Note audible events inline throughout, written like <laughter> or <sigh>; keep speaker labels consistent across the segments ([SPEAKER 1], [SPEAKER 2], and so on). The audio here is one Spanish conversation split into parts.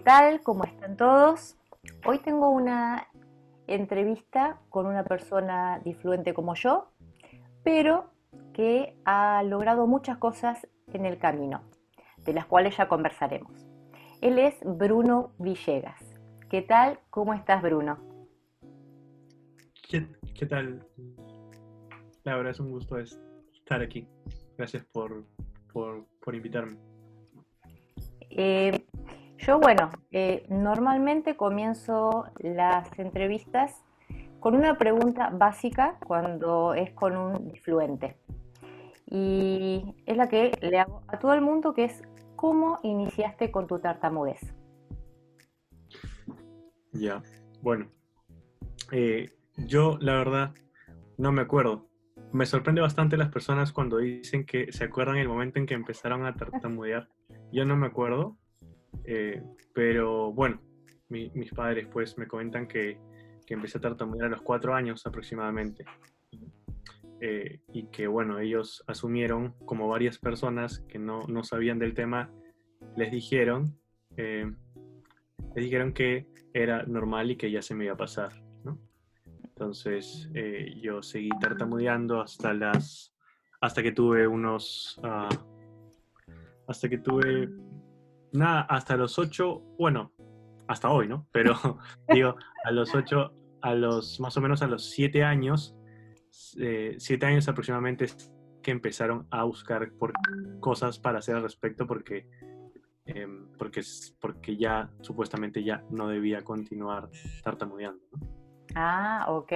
[SPEAKER 1] tal? ¿Cómo están todos? Hoy tengo una entrevista con una persona disfluente como yo, pero que ha logrado muchas cosas en el camino, de las cuales ya conversaremos. Él es Bruno Villegas. ¿Qué tal? ¿Cómo estás, Bruno?
[SPEAKER 2] ¿Qué, tal? La verdad es un gusto estar aquí. Gracias por, por, invitarme.
[SPEAKER 1] Eh, yo, bueno, eh, normalmente comienzo las entrevistas con una pregunta básica cuando es con un disfluente. Y es la que le hago a todo el mundo, que es ¿cómo iniciaste con tu tartamudez?
[SPEAKER 2] Ya, bueno. Eh, yo, la verdad, no me acuerdo. Me sorprende bastante las personas cuando dicen que se acuerdan el momento en que empezaron a tartamudear. Yo no me acuerdo, eh, pero bueno, mis padres pues me comentan que, que, empecé a tartamudear a los cuatro años aproximadamente. Eh, y que bueno, ellos asumieron, como varias personas que no, no sabían del tema, les dijeron, eh, les dijeron que era normal y que ya se me iba a pasar. ¿no? Entonces yo seguí tartamudeando hasta las hasta que tuve unos uh, hasta que tuve nada, hasta los ocho, bueno, hasta hoy, ¿no? Pero <laughs> digo, a los ocho, a los más o menos a los siete años, eh, siete años aproximadamente que empezaron a buscar por cosas para hacer al respecto porque, em, porque, porque ya supuestamente ya no debía continuar tartamudeando. ¿no?
[SPEAKER 1] Ah, ok,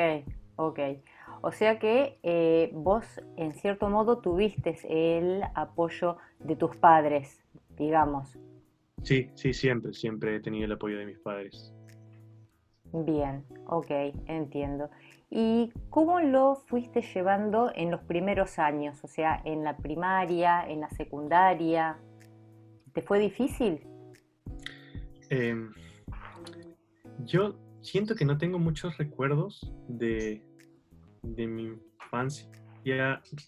[SPEAKER 1] ok. O sea que eh, vos en cierto modo tuviste el apoyo de tus padres, digamos.
[SPEAKER 2] Sí, sí, siempre, siempre he tenido el apoyo de mis padres.
[SPEAKER 1] Bien, ok, entiendo. ¿Y cómo lo fuiste llevando en los primeros años? O sea, en la primaria, en la secundaria. ¿Te fue difícil?
[SPEAKER 2] Em, yo siento que no tengo muchos recuerdos de, de mi infancia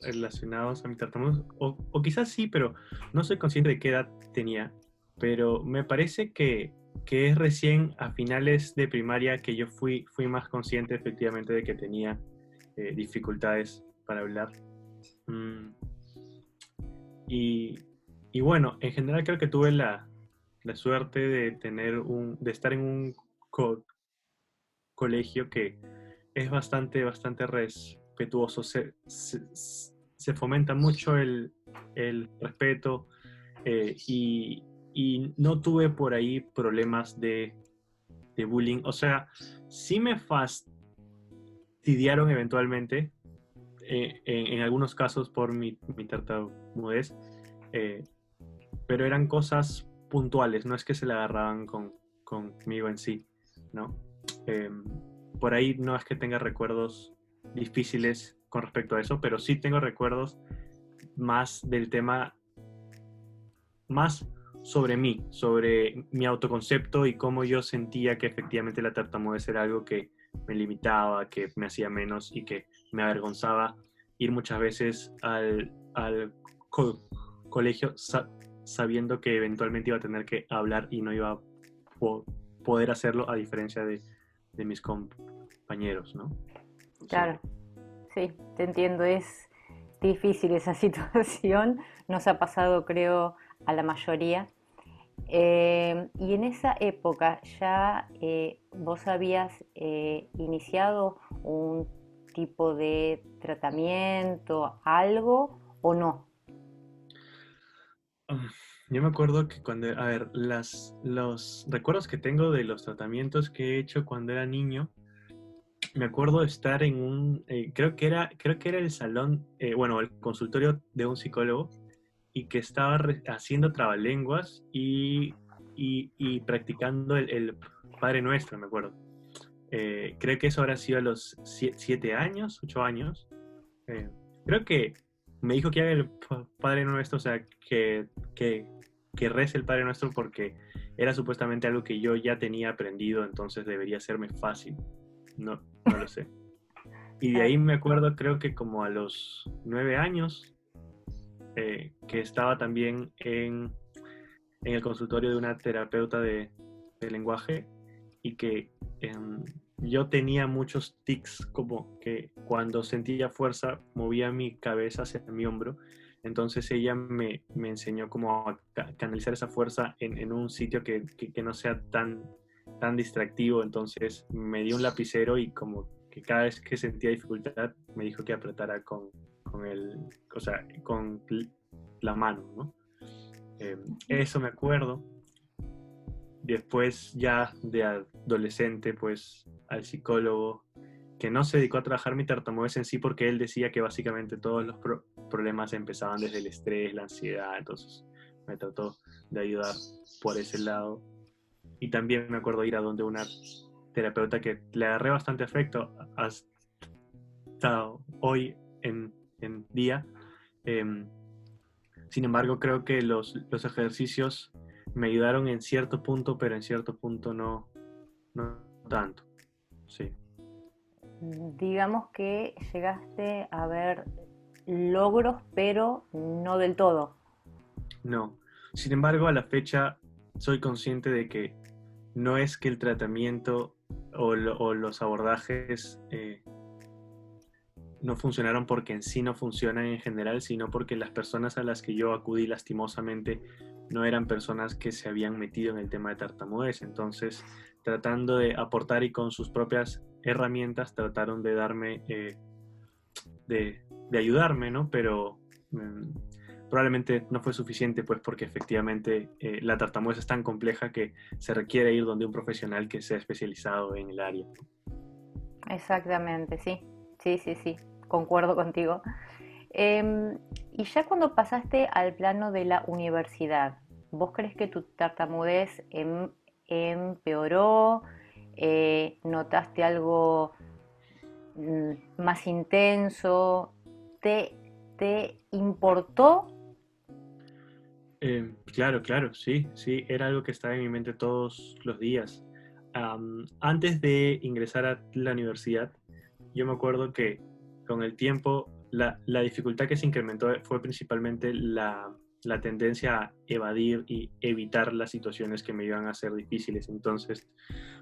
[SPEAKER 2] relacionados a mi tartamudo. O, o quizás sí, pero no soy consciente de qué edad tenía pero me parece que, es recién a finales de primaria que yo fui, fui más consciente efectivamente de que tenía eh, dificultades para hablar. Mm. Y, bueno, en general creo que tuve la, suerte de tener un, de estar en un colegio que es bastante, bastante respetuoso. Se, se, fomenta mucho el, respeto eh, y, y no tuve por ahí problemas de, bullying. O sea, sí me fastidiaron eventualmente, eh, en, algunos casos por mi, mi tartamudez, eh, pero eran cosas puntuales, no es que se la agarraban con, conmigo en sí, ¿no? Em, por ahí no es que tenga recuerdos difíciles con respecto a eso, pero sí tengo recuerdos más del tema, más sobre mí, sobre mi autoconcepto y cómo yo sentía que efectivamente la tartamudez era algo que me limitaba, que me hacía menos y que me avergonzaba ir muchas veces al, colegio sabiendo que eventualmente iba a tener que hablar y no iba a poder hacerlo a diferencia de, mis compañeros, ¿no?
[SPEAKER 1] Claro, sí, te entiendo, es difícil esa <laughs> situación, nos ha pasado creo a la mayoría eh, y en esa época ya eh, vos habías eh, iniciado un tipo de tratamiento, algo o no?
[SPEAKER 2] Yo me acuerdo que cuando, a ver, las, los recuerdos que tengo de los tratamientos que he hecho cuando era niño, me acuerdo estar en un, creo que era, creo que era el salón, bueno, el consultorio de un psicólogo y que estaba haciendo trabalenguas y, y, practicando el, Padre Nuestro, me acuerdo. Eh, creo que eso habrá sido a los siete años, ocho años. Eh, creo que me dijo que haga el Padre Nuestro, o sea, que, que, que rece el Padre Nuestro porque era supuestamente algo que yo ya tenía aprendido, entonces debería serme fácil. No, no lo sé. Y de <laughs> ahí me acuerdo, creo que como a los nueve años, eh, que estaba también en, en, el consultorio de una terapeuta de, lenguaje y que em, yo tenía muchos tics como que cuando sentía fuerza movía mi cabeza hacia mi hombro. Entonces ella me, me enseñó cómo canalizar esa fuerza en, en un sitio que, que, no sea tan, tan distractivo. Entonces me dio un lapicero y como que cada vez que sentía dificultad me dijo que apretara con, con el, o sea, con la mano, ¿no? Em, eso me acuerdo. Después ya de adolescente, pues al psicólogo, que no se dedicó a trabajar mi tartamudez en sí porque él decía que básicamente todos los problemas empezaban desde el estrés, la ansiedad, entonces me trató de ayudar por ese lado. Y también me acuerdo ir a donde una terapeuta que le agarré bastante afecto hasta hoy en, en día. Em, sin embargo, creo que los, los ejercicios me ayudaron en cierto punto, pero en cierto punto no, no tanto. Sí.
[SPEAKER 1] Digamos que llegaste a ver logros, pero no del todo.
[SPEAKER 2] No. Sin embargo, a la fecha soy consciente de que no es que el tratamiento o, los abordajes eh, no funcionaron porque en sí no funcionan en general, sino porque las personas a las que yo acudí lastimosamente no eran personas que se habían metido en el tema de tartamudez. Entonces, tratando de aportar y con sus propias herramientas trataron de darme, eh, de, ayudarme, ¿no? Pero mm, probablemente no fue suficiente, pues porque efectivamente eh, la tartamudez es tan compleja que se requiere ir donde un profesional que sea especializado en el área.
[SPEAKER 1] Exactamente, sí, sí, sí, sí, concuerdo contigo. Em, y ya cuando pasaste al plano de la universidad, ¿vos crees que tu tartamudez em, empeoró? Eh, ¿Notaste algo mm, más intenso? ¿Te, te importó?
[SPEAKER 2] Eh, claro, claro, sí, sí, era algo que estaba en mi mente todos los días. antes de ingresar a la universidad, yo me acuerdo que con el tiempo la, dificultad que se incrementó fue principalmente la, tendencia a evadir y evitar las situaciones que me iban a ser difíciles. Entonces,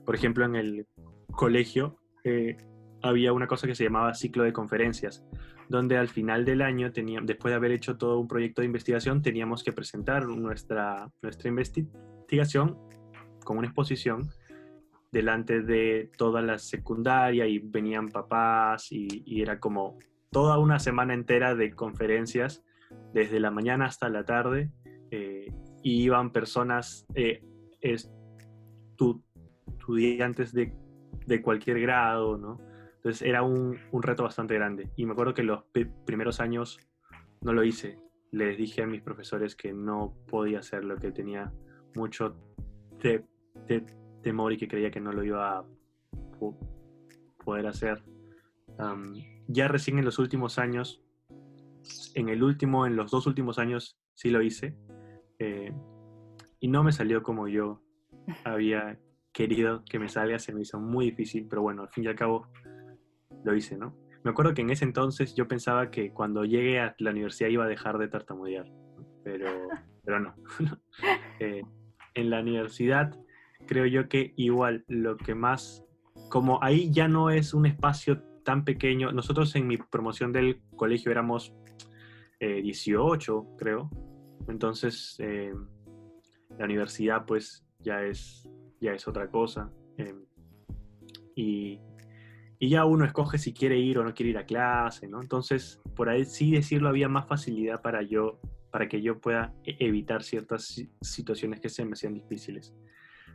[SPEAKER 2] por ejemplo, en el colegio eh, había una cosa que se llamaba ciclo de conferencias, donde al final del año, después de haber hecho todo un proyecto de investigación, teníamos que presentar nuestra, nuestra investigación con una exposición delante de toda la secundaria y venían papás y, era como toda una semana entera de conferencias desde la mañana hasta la tarde eh, iban personas, eh, estudiantes de, de, cualquier grado, ¿no? Entonces era un, un, reto bastante grande. Y me acuerdo que los primeros años no lo hice. Les dije a mis profesores que no podía hacerlo, que tenía mucho temor y que creía que no lo iba a poder hacer. ya recién en los últimos años en el último, en los dos últimos años sí lo hice. Eh, y no me salió como yo <laughs> había querido que me salga, se me hizo muy difícil, pero bueno, al fin y al cabo lo hice, ¿no? Me acuerdo que en ese entonces yo pensaba que cuando llegue a la universidad iba a dejar de tartamudear, pero, pero no. <laughs> Eh, en la universidad creo yo que igual lo que más, como ahí ya no es un espacio tan pequeño, nosotros en mi promoción del colegio éramos 18, eh, creo. Entonces, eh, la universidad pues ya es, ya es otra cosa. Eh, y, y, ya uno escoge si quiere ir o no quiere ir a clase, ¿no? Entonces, por ahí sí decirlo, había más facilidad para yo, para que yo pueda e-, evitar ciertas situaciones que se me hacían difíciles.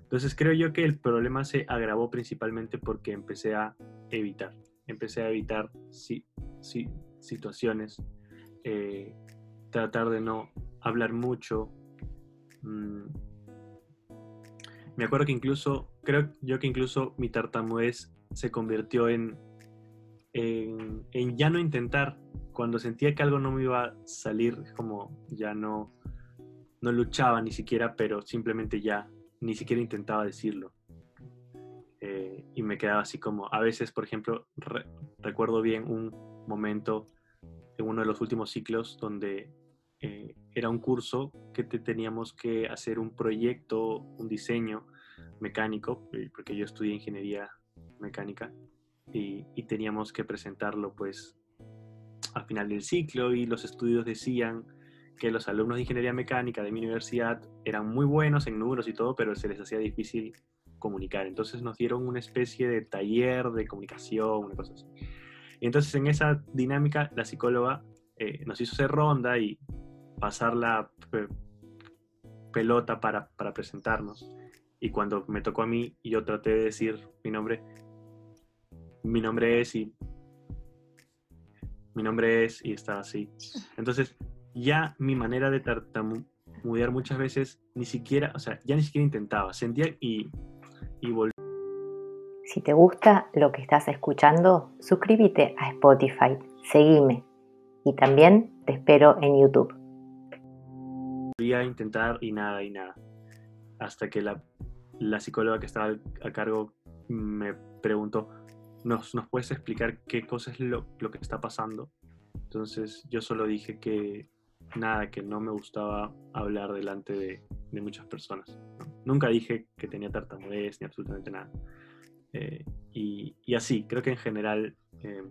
[SPEAKER 2] Entonces creo yo que el problema se agravó principalmente porque empecé a evitar, empecé a evitar si, si, situaciones eh, tratar de no hablar mucho. Mm. Me acuerdo que incluso, creo yo que incluso mi tartamudez se convirtió en, en, ya no intentar. Cuando sentía que algo no me iba a salir, como ya no, no luchaba ni siquiera, pero simplemente ya ni siquiera intentaba decirlo. Eh, y me quedaba así como, a veces, por ejemplo, recuerdo bien un momento en uno de los últimos ciclos donde eh, era un curso que te teníamos que hacer un proyecto, un diseño mecánico, eh, porque yo estudié ingeniería mecánica y, y teníamos que presentarlo pues al final del ciclo y los estudios decían que los alumnos de ingeniería mecánica de mi universidad eran muy buenos en números y todo, pero se les hacía difícil comunicar. Entonces nos dieron una especie de taller de comunicación, una cosa así. Y entonces en esa dinámica la psicóloga eh, nos hizo hacer ronda y pasar la pelota para, para presentarnos. Y cuando me tocó a mí, yo traté de decir mi nombre, mi nombre es y mi nombre es y estaba así. Entonces ya mi manera de tartamudear muchas veces ni siquiera, o sea, ya ni siquiera intentaba, sentía y, y volvía.
[SPEAKER 1] Si te gusta lo que estás escuchando, suscríbete a Spotify, seguime y también te espero en YouTube.
[SPEAKER 2] Volvía a intentar y nada y nada. Hasta que la, la psicóloga que estaba a cargo me preguntó, ¿nos, ¿nos puedes explicar qué cosa es lo, lo que está pasando? Entonces yo solo dije que nada, que no me gustaba hablar delante de, muchas personas. Nunca dije que tenía tartamudez ni absolutamente nada. Eh, y, y, así, creo que en general eh,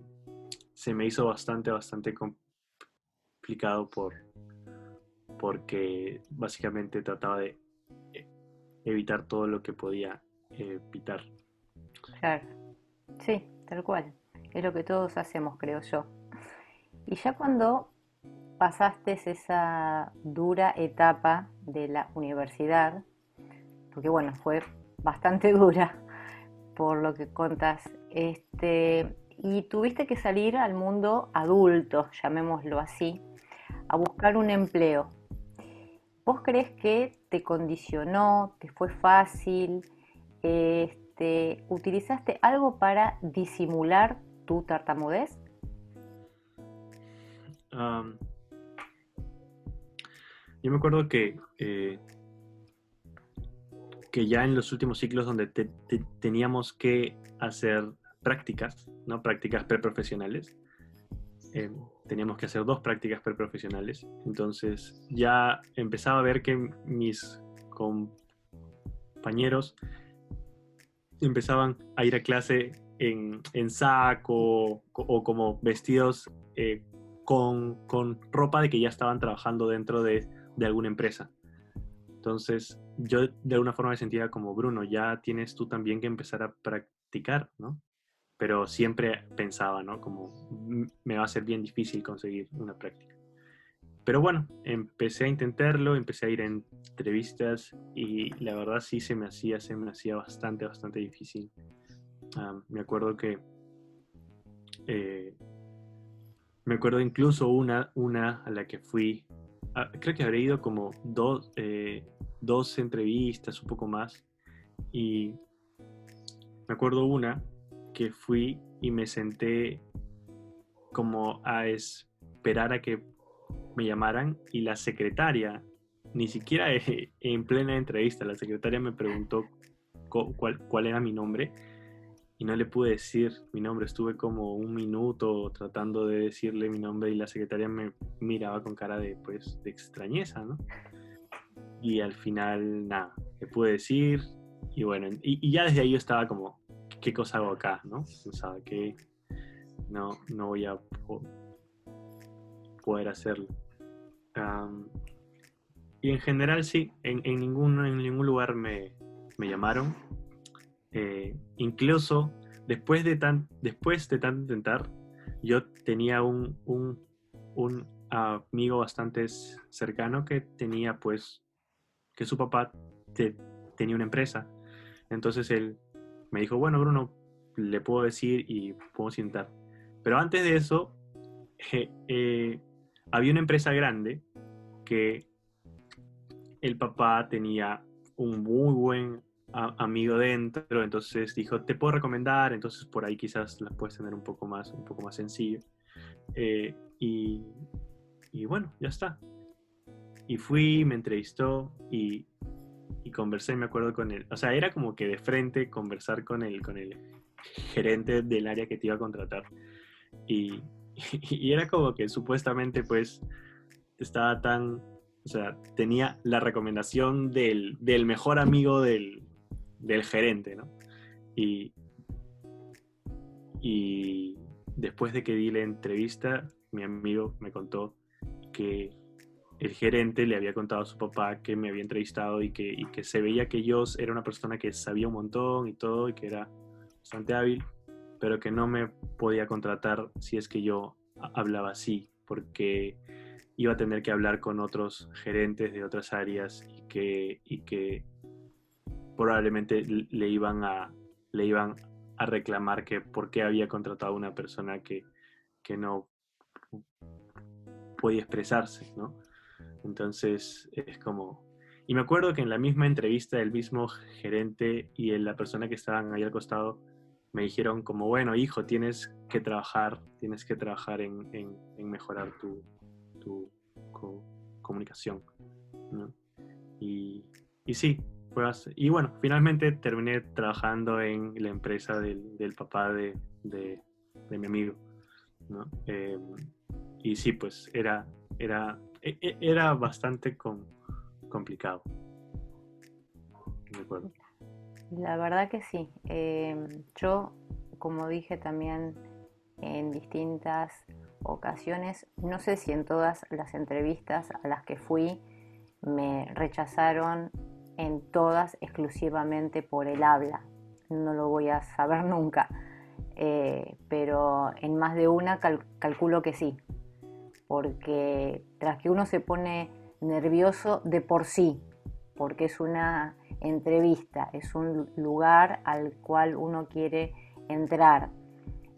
[SPEAKER 2] se me hizo bastante, bastante complicado por, porque básicamente trataba de eh, evitar todo lo que podía evitar.
[SPEAKER 1] Claro, sí, tal cual. Es lo que todos hacemos, creo yo. Y ya cuando pasaste esa dura etapa de la universidad, porque bueno, fue bastante <laughs> dura por lo que contas, este, y tuviste que salir al mundo adulto, llamémoslo así, a buscar un empleo. ¿Vos crees que te condicionó, te fue fácil? Este, ¿Utilizaste algo para disimular tu tartamudez?
[SPEAKER 2] Yo me acuerdo que, eh, que ya en los últimos ciclos donde teníamos que hacer prácticas, ¿no? prácticas preprofesionales, eh, teníamos que hacer dos prácticas preprofesionales, entonces ya empezaba a ver que mis compañeros empezaban a ir a clase en, en saco o como vestidos eh, con, con, ropa de que ya estaban trabajando dentro de, de alguna empresa. Entonces, yo de alguna forma me sentía como, Bruno, ya tienes tú también que empezar a practicar, ¿no? Pero siempre pensaba, ¿no? Como me va a ser bien difícil conseguir una práctica. Pero bueno, empecé a intentarlo, empecé a ir a entrevistas y la verdad sí se me hacía, se me hacía bastante, bastante difícil. me acuerdo que eh, me acuerdo incluso una, una a la que fui creo que habré ido como dos, eh, dos entrevistas, un poco más, y me acuerdo una que fui y me senté como a esperar a que me llamaran y la secretaria, ni siquiera <laughs> en plena entrevista, la secretaria me preguntó cuál, cuál era mi nombre y no le pude decir mi nombre. Estuve como un minuto tratando de decirle mi nombre y la secretaria me miraba con cara de, pues, de extrañeza, ¿no? Y al final, nada, le pude decir y bueno, y, ya desde ahí yo estaba como, ¿qué cosa hago acá, no? Pensaba que no, no voy a poder hacerlo. y en general sí, en, en, ningún, en ningún lugar me, me llamaron eh, incluso después de, tan, después de tanto intentar, yo tenía un, un, amigo bastante cercano que tenía pues, que su papá tenía una empresa. Entonces él me dijo, bueno, Bruno, le puedo decir y podemos intentar. Pero antes de eso, eh, había una empresa grande que el papá tenía un muy buen amigo dentro, entonces dijo, te puedo recomendar, entonces por ahí quizás las puedes tener un poco más, un poco más sencillo. Eh, y, y, bueno, ya está. Y fui, me entrevistó y, y, conversé, me acuerdo con él. O sea, era como que de frente conversar con el, con el gerente del área que te iba a contratar. Y, <laughs> y era como que supuestamente pues estaba tan, o sea, tenía la recomendación del, del mejor amigo del, del gerente, ¿no? Y, y después de que di la entrevista, mi amigo me contó que el gerente le había contado a su papá que me había entrevistado y que, que se veía que yo era una persona que sabía un montón y todo y que era bastante hábil, pero que no me podía contratar si es que yo hablaba así, porque iba a tener que hablar con otros gerentes de otras áreas y que, y que probablemente le iban a, le iban a reclamar que por qué había contratado a una persona que, que no podía expresarse, ¿no? Entonces es como... Y me acuerdo que en la misma entrevista el mismo gerente y la persona que estaban ahí al costado me dijeron como, bueno, hijo, tienes que trabajar, tienes que trabajar en, en, mejorar tu, tu comunicación. Y, y, sí, y bueno, finalmente terminé trabajando en la empresa del, papá de, de, de, mi amigo. Em, y sí, pues era, era, e, e, era bastante complicado.
[SPEAKER 1] La verdad que sí. Em, yo, como dije también en distintas ocasiones, no sé si en todas las entrevistas a las que fui me rechazaron en todas exclusivamente por el habla. No lo voy a saber <laughs> nunca. Eh, pero en más de una calculo que sí, porque tras que uno se pone nervioso de por sí, porque es una entrevista, es un lugar al cual uno quiere entrar,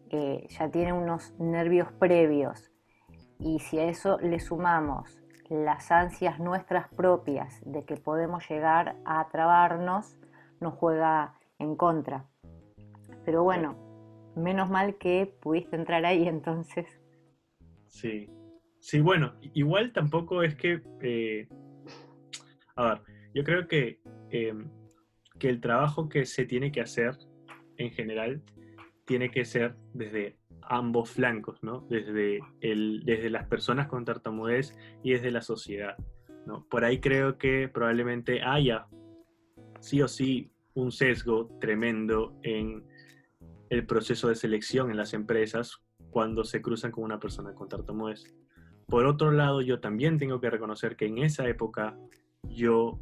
[SPEAKER 1] eh, ya tiene unos nervios previos y si a eso le sumamos las ansias nuestras propias de que podemos llegar a trabarnos, nos juega en contra. Pero bueno, menos mal que pudiste entrar ahí <laughs> entonces.
[SPEAKER 2] Sí, Sí, bueno, igual tampoco es que, eh, a ver, yo creo que, em, que el trabajo que se tiene que hacer en general tiene que ser desde ambos flancos, ¿no? Desde, el, desde las personas con tartamudez y desde la sociedad, ¿no? Por ahí creo que probablemente haya sí o sí un sesgo tremendo en el proceso de selección en las empresas cuando se cruzan con una persona con tartamudez. Por otro lado, yo también tengo que reconocer que en esa época yo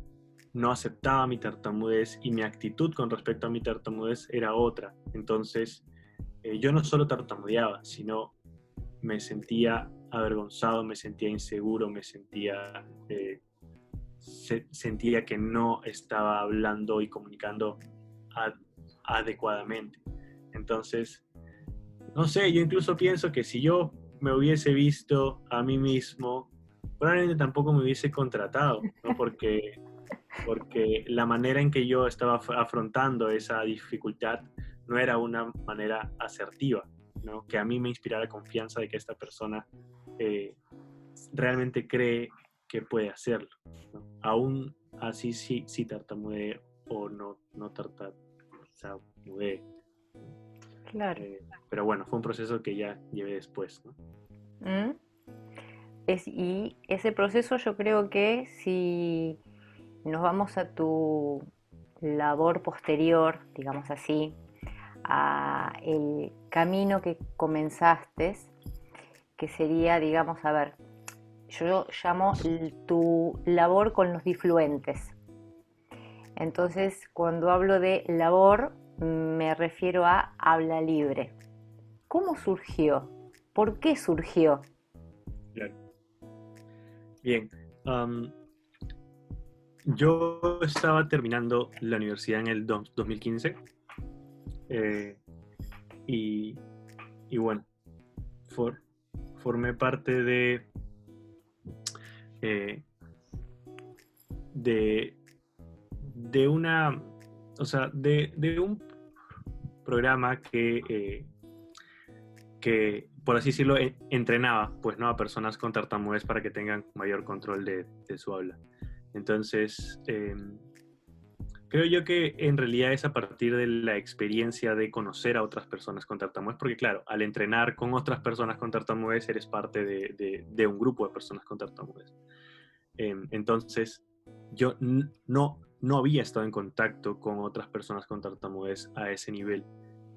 [SPEAKER 2] no aceptaba mi tartamudez y mi actitud con respecto a mi tartamudez era otra. Entonces, eh, yo no solo tartamudeaba, sino me sentía avergonzado, me sentía inseguro, me sentía, eh, sentía que no estaba hablando y comunicando adecuadamente. Entonces, no sé, yo incluso pienso que si yo me hubiese visto a mí mismo, probablemente tampoco me hubiese contratado, porque, porque la manera en que yo estaba afrontando esa dificultad no era una manera asertiva, ¿no? que a mí me inspirara confianza de que esta persona eh, realmente cree que puede hacerlo. Aún así, sí, sí tartamude o no, no tartamude.
[SPEAKER 1] Claro.
[SPEAKER 2] Eh, pero bueno, fue un proceso que ya llevé después.
[SPEAKER 1] ¿Mm? Es, y ese proceso yo creo que si nos vamos a tu labor posterior, digamos así, a el camino que comenzaste, que sería, digamos, a ver, yo llamo tu labor con los difluentes. Entonces, cuando hablo de labor, me refiero a habla libre. ¿Cómo surgió? ¿Por qué surgió?
[SPEAKER 2] Bien. yo estaba terminando la universidad en el 2015 eh, y, bueno, formé parte de, eh, de, de una, o sea, de, de un programa que, eh, que, por así decirlo, entrenaba pues, ¿no? a personas con tartamudez para que tengan mayor control de, su habla. Entonces, em, creo yo que en realidad es a partir de la experiencia de conocer a otras personas con tartamudez, porque claro, al entrenar con otras personas con tartamudez eres parte de, un grupo de personas con tartamudez. Em, entonces, yo no, no había estado en contacto con otras personas con tartamudez a ese nivel.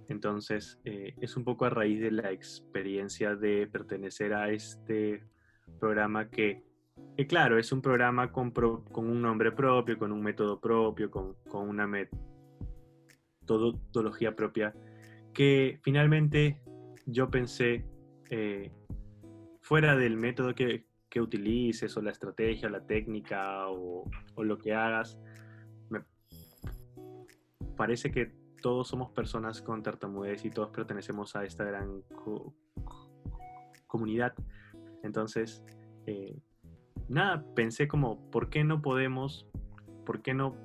[SPEAKER 2] Entonces, eh, es un poco a raíz de la experiencia de pertenecer a este programa que, claro, es un programa con, un nombre propio, con un método propio, con, una metodología propia, que finalmente yo pensé, eh, fuera del método que, que, utilices o la estrategia o la técnica o, o lo que hagas, me parece que todos somos personas con tartamudez y todos pertenecemos a esta gran comunidad. Entonces, eh, nada, pensé como, ¿por qué no podemos, por qué no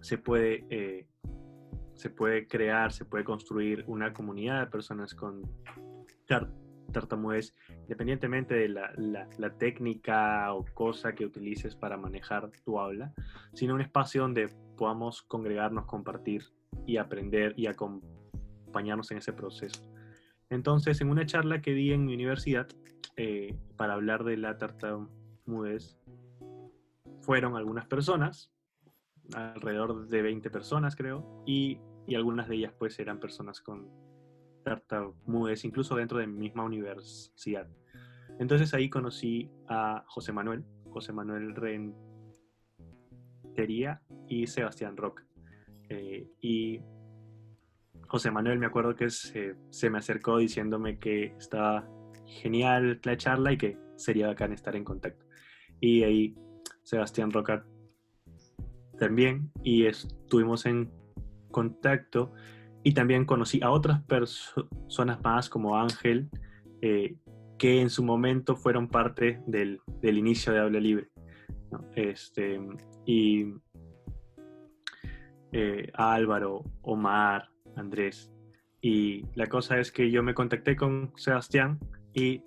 [SPEAKER 2] se puede, eh, se puede crear, se puede construir una comunidad de personas con tartamudez, independientemente de la, la, técnica o cosa que utilices para manejar tu habla, sino un espacio donde podamos congregarnos, compartir y aprender y acompañarnos en ese proceso. Entonces, en una charla que di en mi universidad eh, para hablar de la tartamudez, fueron algunas personas, alrededor de 20 personas creo, y, y algunas de ellas pues eran personas con tartamudez, incluso dentro de mi misma universidad. Entonces ahí conocí a José Manuel, José Manuel Rentería y Sebastián Roca. Eh, y José Manuel me acuerdo que se, se, me acercó diciéndome que estaba genial la charla y que sería bacán estar en contacto. Y ahí Sebastián Roca también y estuvimos en contacto y también conocí a otras personas más como Ángel eh, que en su momento fueron parte del, del inicio de Habla Libre. Este, y eh, Álvaro, Omar, Andrés. Y la cosa es que yo me contacté con Sebastián y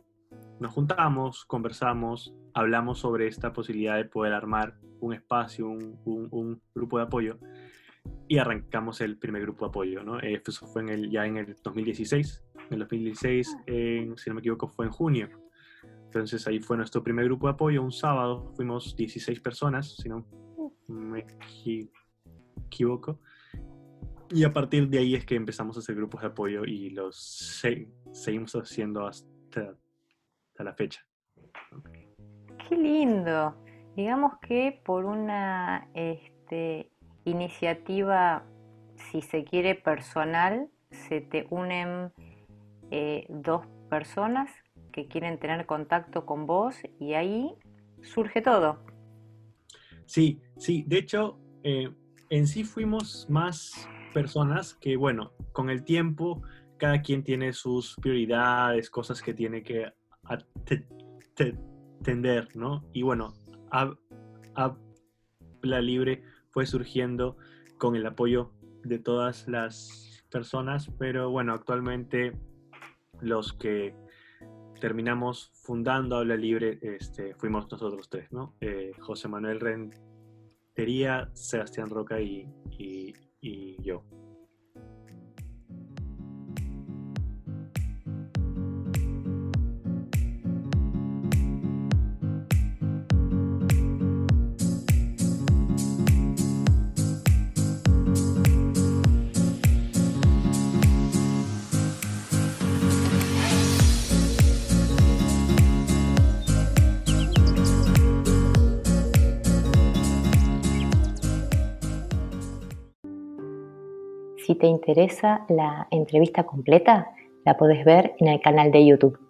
[SPEAKER 2] nos juntamos, conversamos, hablamos sobre esta posibilidad de poder armar un espacio, un, grupo de apoyo y arrancamos el primer grupo de apoyo. ¿no? Eh, eso fue en el, ya en el 2016. En el 2016, si no me equivoco, fue en junio. Entonces ahí fue nuestro primer grupo de apoyo. Un sábado fuimos 16 personas, si no me equivoco. Y a partir de ahí es que empezamos a hacer grupos de apoyo y los seguimos haciendo hasta, la fecha.
[SPEAKER 1] Qué lindo. Digamos que por una este, iniciativa, si se quiere, personal, se te unen eh, dos personas que quieren tener contacto con vos y ahí surge todo.
[SPEAKER 2] Sí, sí, de hecho, eh, en sí fuimos más personas que, bueno, con el tiempo cada quien tiene sus prioridades, cosas que tiene que atender, ¿no? Y bueno, Habla Libre fue surgiendo con el apoyo de todas las personas, pero bueno, actualmente los que terminamos fundando Habla Libre este, fuimos nosotros tres, ¿no? Eh, José Manuel Ren Sebastián Roca y, y yo.
[SPEAKER 1] Te interesa la entrevista completa, la puedes ver en el canal de YouTube.